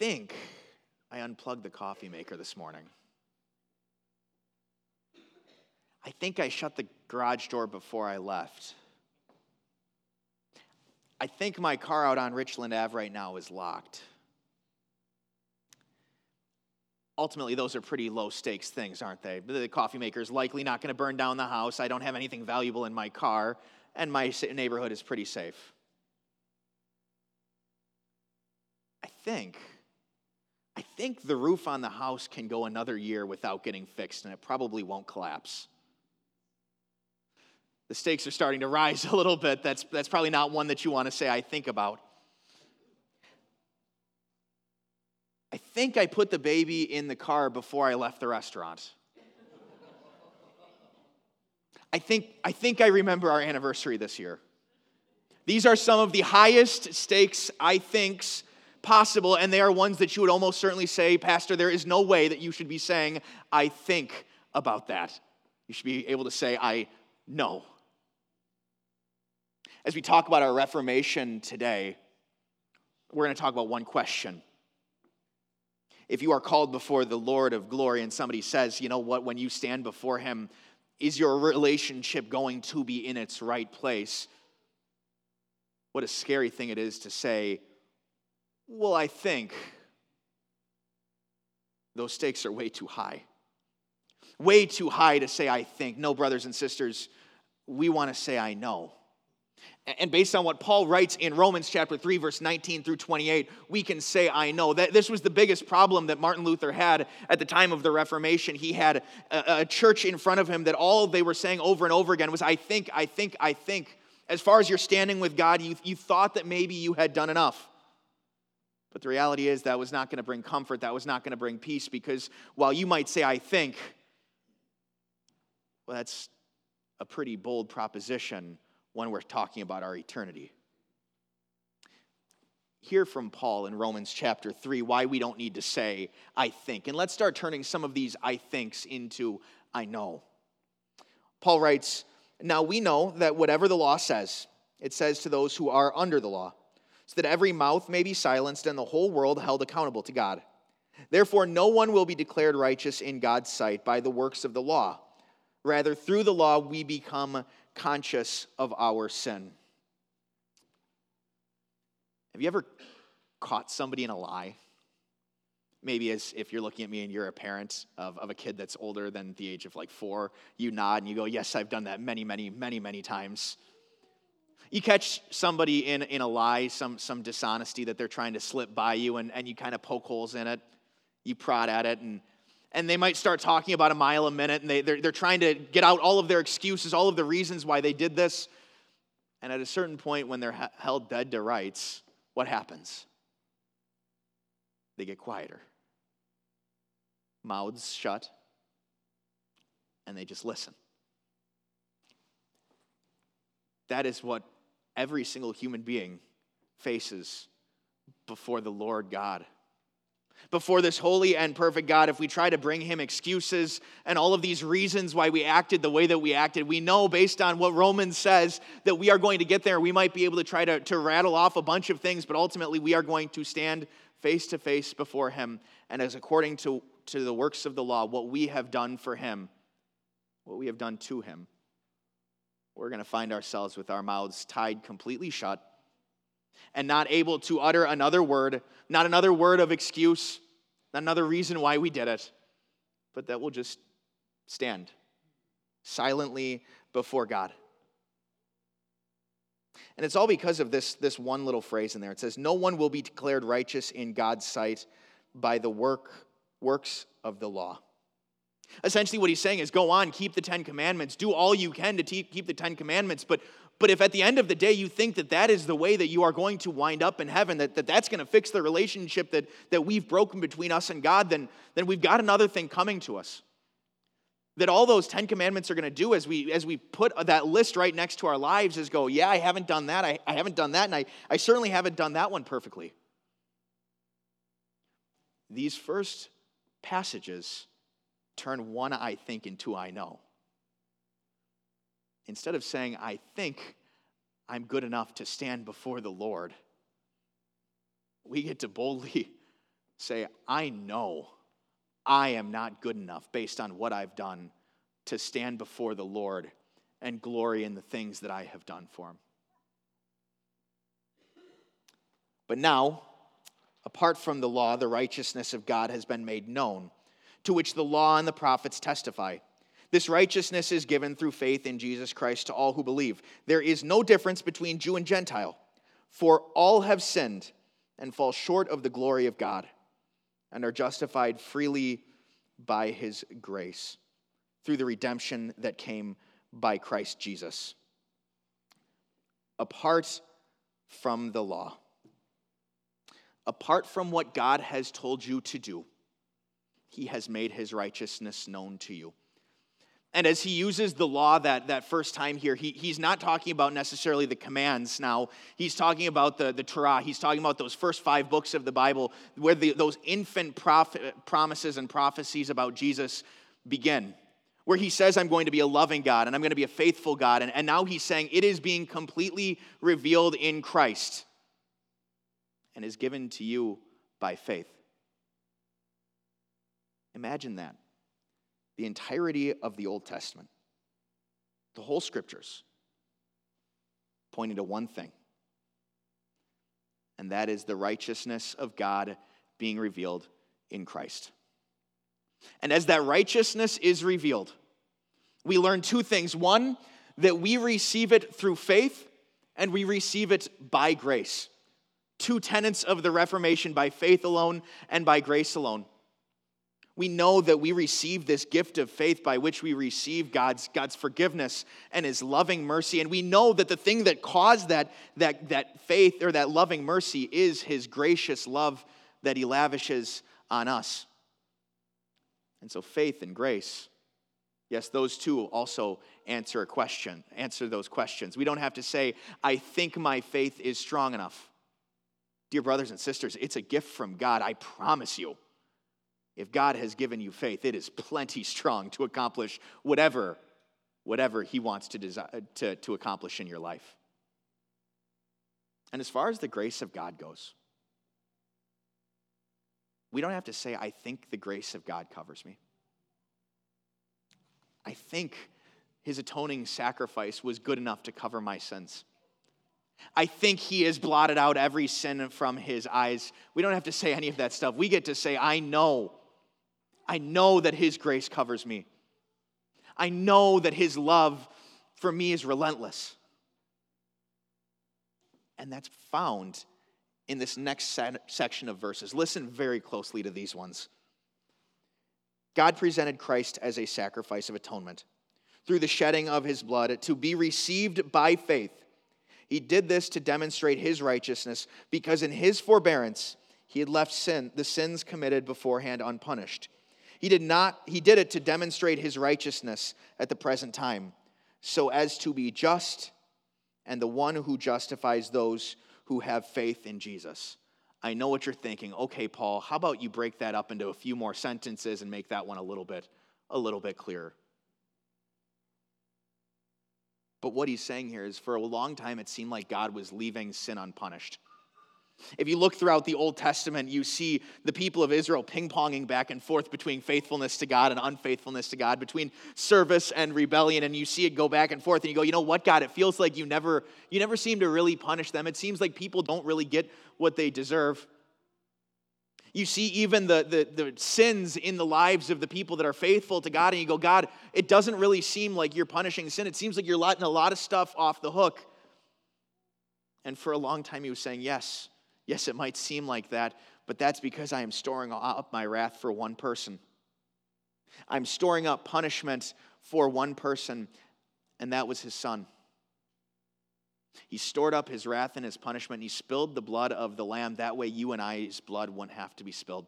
think I unplugged the coffee maker this morning. I think I shut the garage door before I left. I think my car out on Richland Ave right now is locked. Ultimately, those are pretty low stakes things, aren't they? The coffee maker is likely not going to burn down the house. I don't have anything valuable in my car, and my neighborhood is pretty safe. I think, I think the roof on the house can go another year without getting fixed, and it probably won't collapse the stakes are starting to rise a little bit. That's, that's probably not one that you want to say, I think about. I think I put the baby in the car before I left the restaurant. I think, I think I remember our anniversary this year. These are some of the highest stakes, I thinks, possible, and they are ones that you would almost certainly say, Pastor, there is no way that you should be saying, I think about that. You should be able to say, I know. As we talk about our Reformation today, we're going to talk about one question. If you are called before the Lord of glory and somebody says, you know what, when you stand before him, is your relationship going to be in its right place? What a scary thing it is to say, well, I think those stakes are way too high. Way too high to say, I think. No, brothers and sisters, we want to say, I know. And based on what Paul writes in Romans chapter 3, verse 19 through 28, we can say, I know. That this was the biggest problem that Martin Luther had at the time of the Reformation. He had a, a church in front of him that all they were saying over and over again was, I think, I think, I think. As far as you're standing with God, you, you thought that maybe you had done enough. But the reality is that was not going to bring comfort, that was not going to bring peace, because while you might say, I think, well, that's a pretty bold proposition when we're talking about our eternity. Hear from Paul in Romans chapter 3 why we don't need to say, I think. And let's start turning some of these I thinks into I know. Paul writes, Now we know that whatever the law says, it says to those who are under the law, so that every mouth may be silenced and the whole world held accountable to God. Therefore, no one will be declared righteous in God's sight by the works of the law. Rather, through the law, we become conscious of our sin. Have you ever caught somebody in a lie? Maybe as if you're looking at me and you're a parent of, of a kid that's older than the age of like four, you nod and you go, Yes, I've done that many, many, many, many times. You catch somebody in, in a lie, some, some dishonesty that they're trying to slip by you, and, and you kind of poke holes in it. You prod at it, and and they might start talking about a mile a minute and they, they're, they're trying to get out all of their excuses, all of the reasons why they did this. And at a certain point, when they're held dead to rights, what happens? They get quieter. Mouths shut, and they just listen. That is what every single human being faces before the Lord God before this holy and perfect God, if we try to bring him excuses and all of these reasons why we acted the way that we acted, we know based on what Romans says that we are going to get there. We might be able to try to, to rattle off a bunch of things, but ultimately we are going to stand face to face before him. And as according to, to the works of the law, what we have done for him, what we have done to him, we're going to find ourselves with our mouths tied completely shut and not able to utter another word, not another word of excuse, not another reason why we did it, but that we'll just stand silently before God. And it's all because of this, this one little phrase in there. It says, No one will be declared righteous in God's sight by the work, works of the law. Essentially, what he's saying is go on, keep the Ten Commandments, do all you can to keep the Ten Commandments, but but if at the end of the day you think that that is the way that you are going to wind up in heaven, that, that that's going to fix the relationship that, that we've broken between us and God, then, then we've got another thing coming to us. That all those Ten Commandments are going to do as we, as we put that list right next to our lives is go, yeah, I haven't done that, I, I haven't done that, and I, I certainly haven't done that one perfectly. These first passages turn one I think into I know instead of saying, I think I'm good enough to stand before the Lord, we get to boldly say, I know I am not good enough based on what I've done to stand before the Lord and glory in the things that I have done for him. But now, apart from the law, the righteousness of God has been made known, to which the law and the prophets testify. This righteousness is given through faith in Jesus Christ to all who believe. There is no difference between Jew and Gentile, for all have sinned and fall short of the glory of God and are justified freely by his grace through the redemption that came by Christ Jesus. Apart from the law, apart from what God has told you to do, he has made his righteousness known to you. And as he uses the law that, that first time here, he, he's not talking about necessarily the commands now. He's talking about the, the Torah. He's talking about those first five books of the Bible where the, those infant prophet, promises and prophecies about Jesus begin. Where he says, I'm going to be a loving God and I'm going to be a faithful God. And, and now he's saying it is being completely revealed in Christ and is given to you by faith. Imagine that the entirety of the Old Testament, the whole scriptures, pointing to one thing, and that is the righteousness of God being revealed in Christ. And as that righteousness is revealed, we learn two things. One, that we receive it through faith, and we receive it by grace. Two tenets of the Reformation by faith alone and by grace alone we know that we receive this gift of faith by which we receive God's, God's forgiveness and his loving mercy. And we know that the thing that caused that, that, that faith or that loving mercy is his gracious love that he lavishes on us. And so faith and grace, yes, those two also answer a question, answer those questions. We don't have to say, I think my faith is strong enough. Dear brothers and sisters, it's a gift from God, I promise you. If God has given you faith, it is plenty strong to accomplish whatever, whatever He wants to, desire, uh, to, to accomplish in your life. And as far as the grace of God goes, we don't have to say, I think the grace of God covers me. I think his atoning sacrifice was good enough to cover my sins. I think he has blotted out every sin from his eyes. We don't have to say any of that stuff. We get to say, I know I know that His grace covers me. I know that His love for me is relentless. And that's found in this next section of verses. Listen very closely to these ones. God presented Christ as a sacrifice of atonement through the shedding of his blood to be received by faith. He did this to demonstrate his righteousness because in his forbearance he had left sin, the sins committed beforehand unpunished. He did not he did it to demonstrate his righteousness at the present time, so as to be just and the one who justifies those who have faith in Jesus. I know what you're thinking. Okay, Paul, how about you break that up into a few more sentences and make that one a little bit a little bit clearer? But what he's saying here is for a long time it seemed like God was leaving sin unpunished. If you look throughout the Old Testament, you see the people of Israel ping ponging back and forth between faithfulness to God and unfaithfulness to God, between service and rebellion, and you see it go back and forth, and you go, you know what, God, it feels like you never, you never seem to really punish them. It seems like people don't really get what they deserve. You see even the, the, the sins in the lives of the people that are faithful to God, and you go, God, it doesn't really seem like you're punishing sin. It seems like you're letting a lot of stuff off the hook. And for a long time, he was saying, Yes, Yes, it might seem like that, but that's because I am storing up my wrath for one person. I'm storing up punishment for one person, and that was his son. He stored up his wrath and his punishment. And he spilled the blood of the lamb. That way, you and I's blood wouldn't have to be spilled.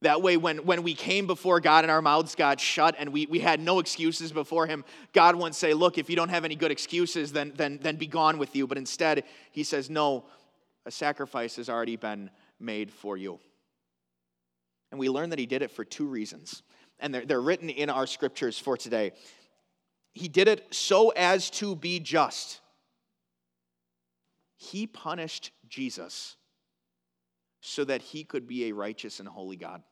That way, when, when we came before God and our mouths got shut and we, we had no excuses before Him, God wouldn't say, Look, if you don't have any good excuses, then, then, then be gone with you. But instead, He says, No, a sacrifice has already been made for you. And we learn that he did it for two reasons. And they're, they're written in our scriptures for today. He did it so as to be just. He punished Jesus so that he could be a righteous and holy God.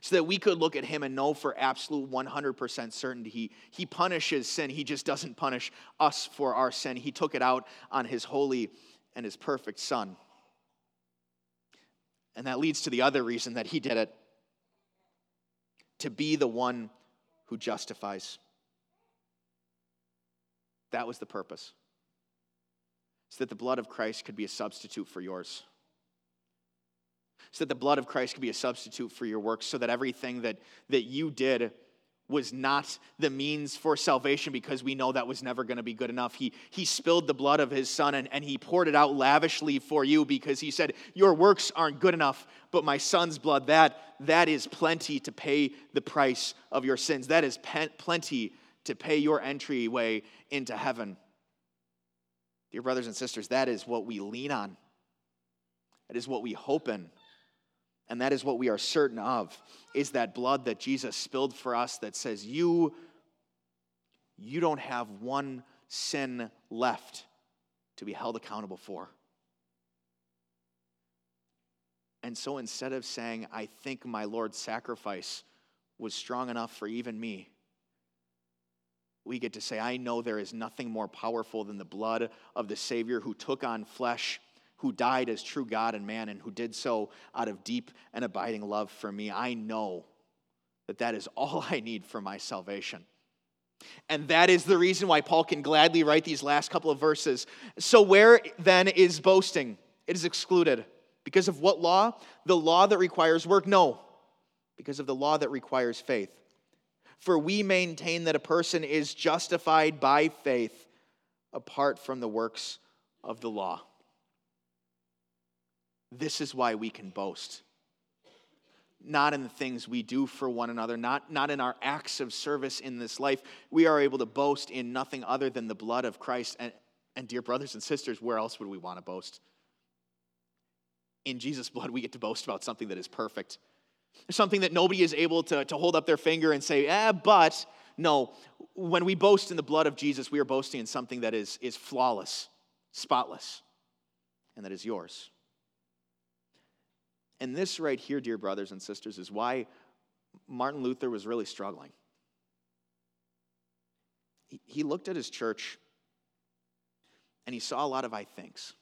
So that we could look at him and know for absolute 100% certainty he, he punishes sin. He just doesn't punish us for our sin. He took it out on his holy and his perfect Son. And that leads to the other reason that he did it to be the one who justifies. That was the purpose. So that the blood of Christ could be a substitute for yours so that the blood of Christ could be a substitute for your works, so that everything that, that you did was not the means for salvation because we know that was never going to be good enough. He, he spilled the blood of his son and, and he poured it out lavishly for you because he said, Your works aren't good enough, but my son's blood, that, that is plenty to pay the price of your sins. That is plenty to pay your entryway into heaven. Dear brothers and sisters, that is what we lean on. That is what we hope in and that is what we are certain of is that blood that Jesus spilled for us that says you you don't have one sin left to be held accountable for. And so instead of saying, I think my Lord's sacrifice was strong enough for even me, we get to say, I know there is nothing more powerful than the blood of the Savior who took on flesh who died as true God and man and who did so out of deep and abiding love for me, I know that that is all I need for my salvation. And that is the reason why Paul can gladly write these last couple of verses. So, where then is boasting? It is excluded. Because of what law? The law that requires work? No, because of the law that requires faith. For we maintain that a person is justified by faith apart from the works of the law. This is why we can boast. Not in the things we do for one another, not, not in our acts of service in this life. We are able to boast in nothing other than the blood of Christ. And, and dear brothers and sisters, where else would we want to boast? In Jesus' blood, we get to boast about something that is perfect, something that nobody is able to, to hold up their finger and say, eh, but. No, when we boast in the blood of Jesus, we are boasting in something that is, is flawless, spotless, and that is yours. And this right here, dear brothers and sisters, is why Martin Luther was really struggling. He looked at his church and he saw a lot of I thinks.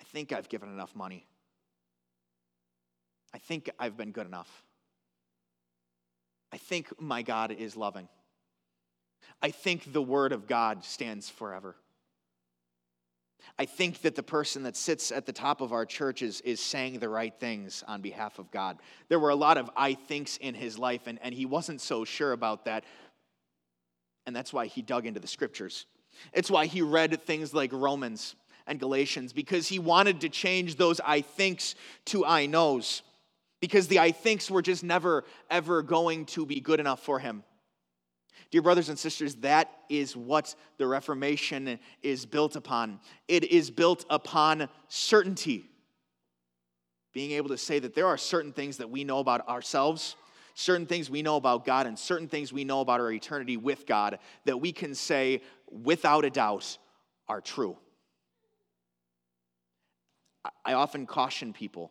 I think I've given enough money. I think I've been good enough. I think my God is loving. I think the word of God stands forever. I think that the person that sits at the top of our church is, is saying the right things on behalf of God. There were a lot of I thinks in his life, and, and he wasn't so sure about that. And that's why he dug into the scriptures. It's why he read things like Romans and Galatians, because he wanted to change those I thinks to I knows, because the I thinks were just never, ever going to be good enough for him. Dear brothers and sisters, that is what the Reformation is built upon. It is built upon certainty. Being able to say that there are certain things that we know about ourselves, certain things we know about God, and certain things we know about our eternity with God that we can say without a doubt are true. I often caution people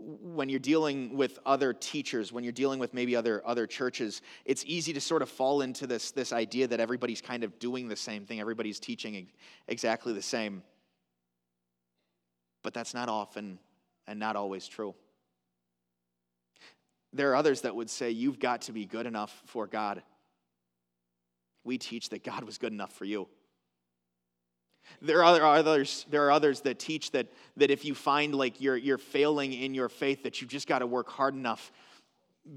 when you're dealing with other teachers, when you're dealing with maybe other, other churches, it's easy to sort of fall into this, this idea that everybody's kind of doing the same thing, everybody's teaching exactly the same. But that's not often and not always true. There are others that would say, You've got to be good enough for God. We teach that God was good enough for you. There are others, there are others that teach that, that if you find like you're, you're failing in your faith, that you've just got to work hard enough.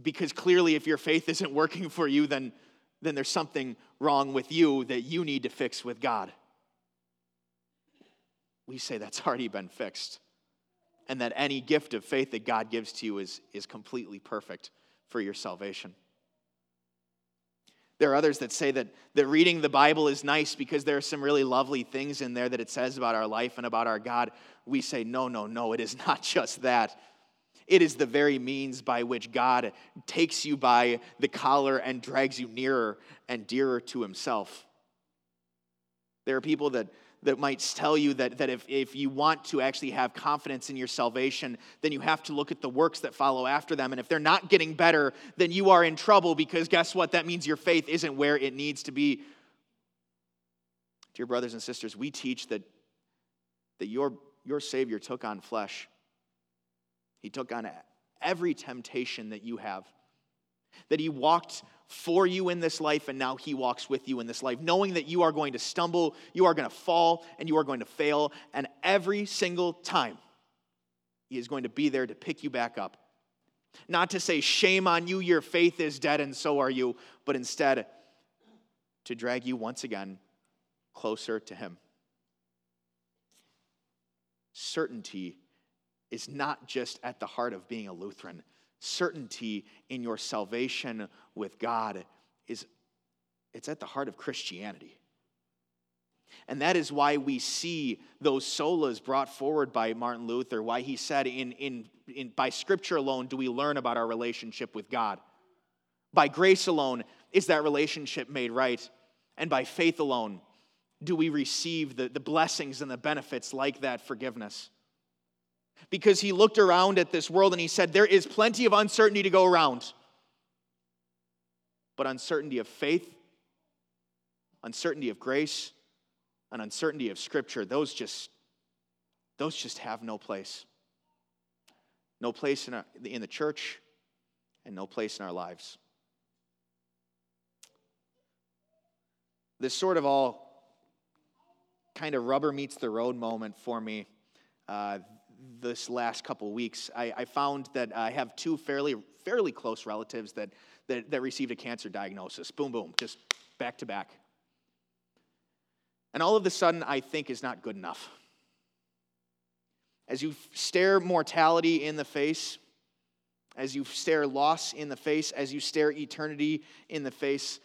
Because clearly, if your faith isn't working for you, then, then there's something wrong with you that you need to fix with God. We say that's already been fixed. And that any gift of faith that God gives to you is, is completely perfect for your salvation. There are others that say that, that reading the Bible is nice because there are some really lovely things in there that it says about our life and about our God. We say, no, no, no, it is not just that. It is the very means by which God takes you by the collar and drags you nearer and dearer to Himself. There are people that, that might tell you that, that if, if you want to actually have confidence in your salvation, then you have to look at the works that follow after them. And if they're not getting better, then you are in trouble because guess what? That means your faith isn't where it needs to be. Dear brothers and sisters, we teach that, that your, your Savior took on flesh, He took on every temptation that you have, that He walked for you in this life, and now He walks with you in this life, knowing that you are going to stumble, you are going to fall, and you are going to fail. And every single time, He is going to be there to pick you back up. Not to say, shame on you, your faith is dead, and so are you, but instead to drag you once again closer to Him. Certainty is not just at the heart of being a Lutheran certainty in your salvation with God is it's at the heart of Christianity. And that is why we see those solas brought forward by Martin Luther, why he said, in, in, in, by scripture alone do we learn about our relationship with God. By grace alone is that relationship made right. And by faith alone do we receive the, the blessings and the benefits like that forgiveness because he looked around at this world and he said, There is plenty of uncertainty to go around. But uncertainty of faith, uncertainty of grace, and uncertainty of scripture, those just, those just have no place. No place in, our, in the church and no place in our lives. This sort of all kind of rubber meets the road moment for me. Uh, this last couple weeks, I, I, found that I have two fairly fairly close relatives that, that that received a cancer diagnosis. Boom, boom, just back to back. And all of a sudden, I think is not good enough. As you stare mortality in the face, as you stare loss in the face, as you stare eternity in the face,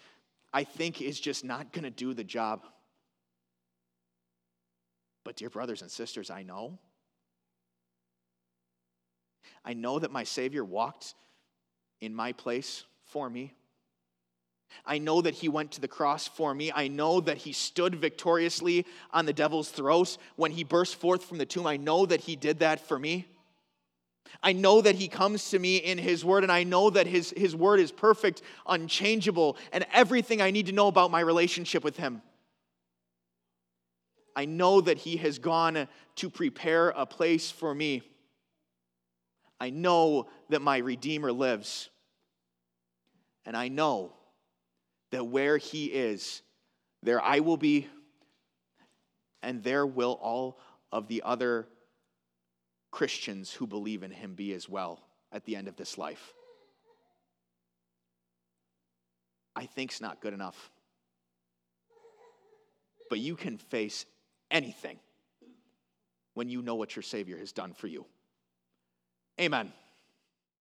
I think is just not going to do the job. But, dear brothers and sisters, I know I know that my Savior walked in my place for me. I know that he went to the cross for me. I know that he stood victoriously on the devil's throat when he burst forth from the tomb. I know that he did that for me. I know that he comes to me in his word, and I know that his, his word is perfect, unchangeable, and everything I need to know about my relationship with him. I know that he has gone to prepare a place for me. I know that my Redeemer lives. And I know that where he is, there I will be, and there will all of the other Christians who believe in him be as well at the end of this life. I think's not good enough. But you can face anything when you know what your Savior has done for you. Amen.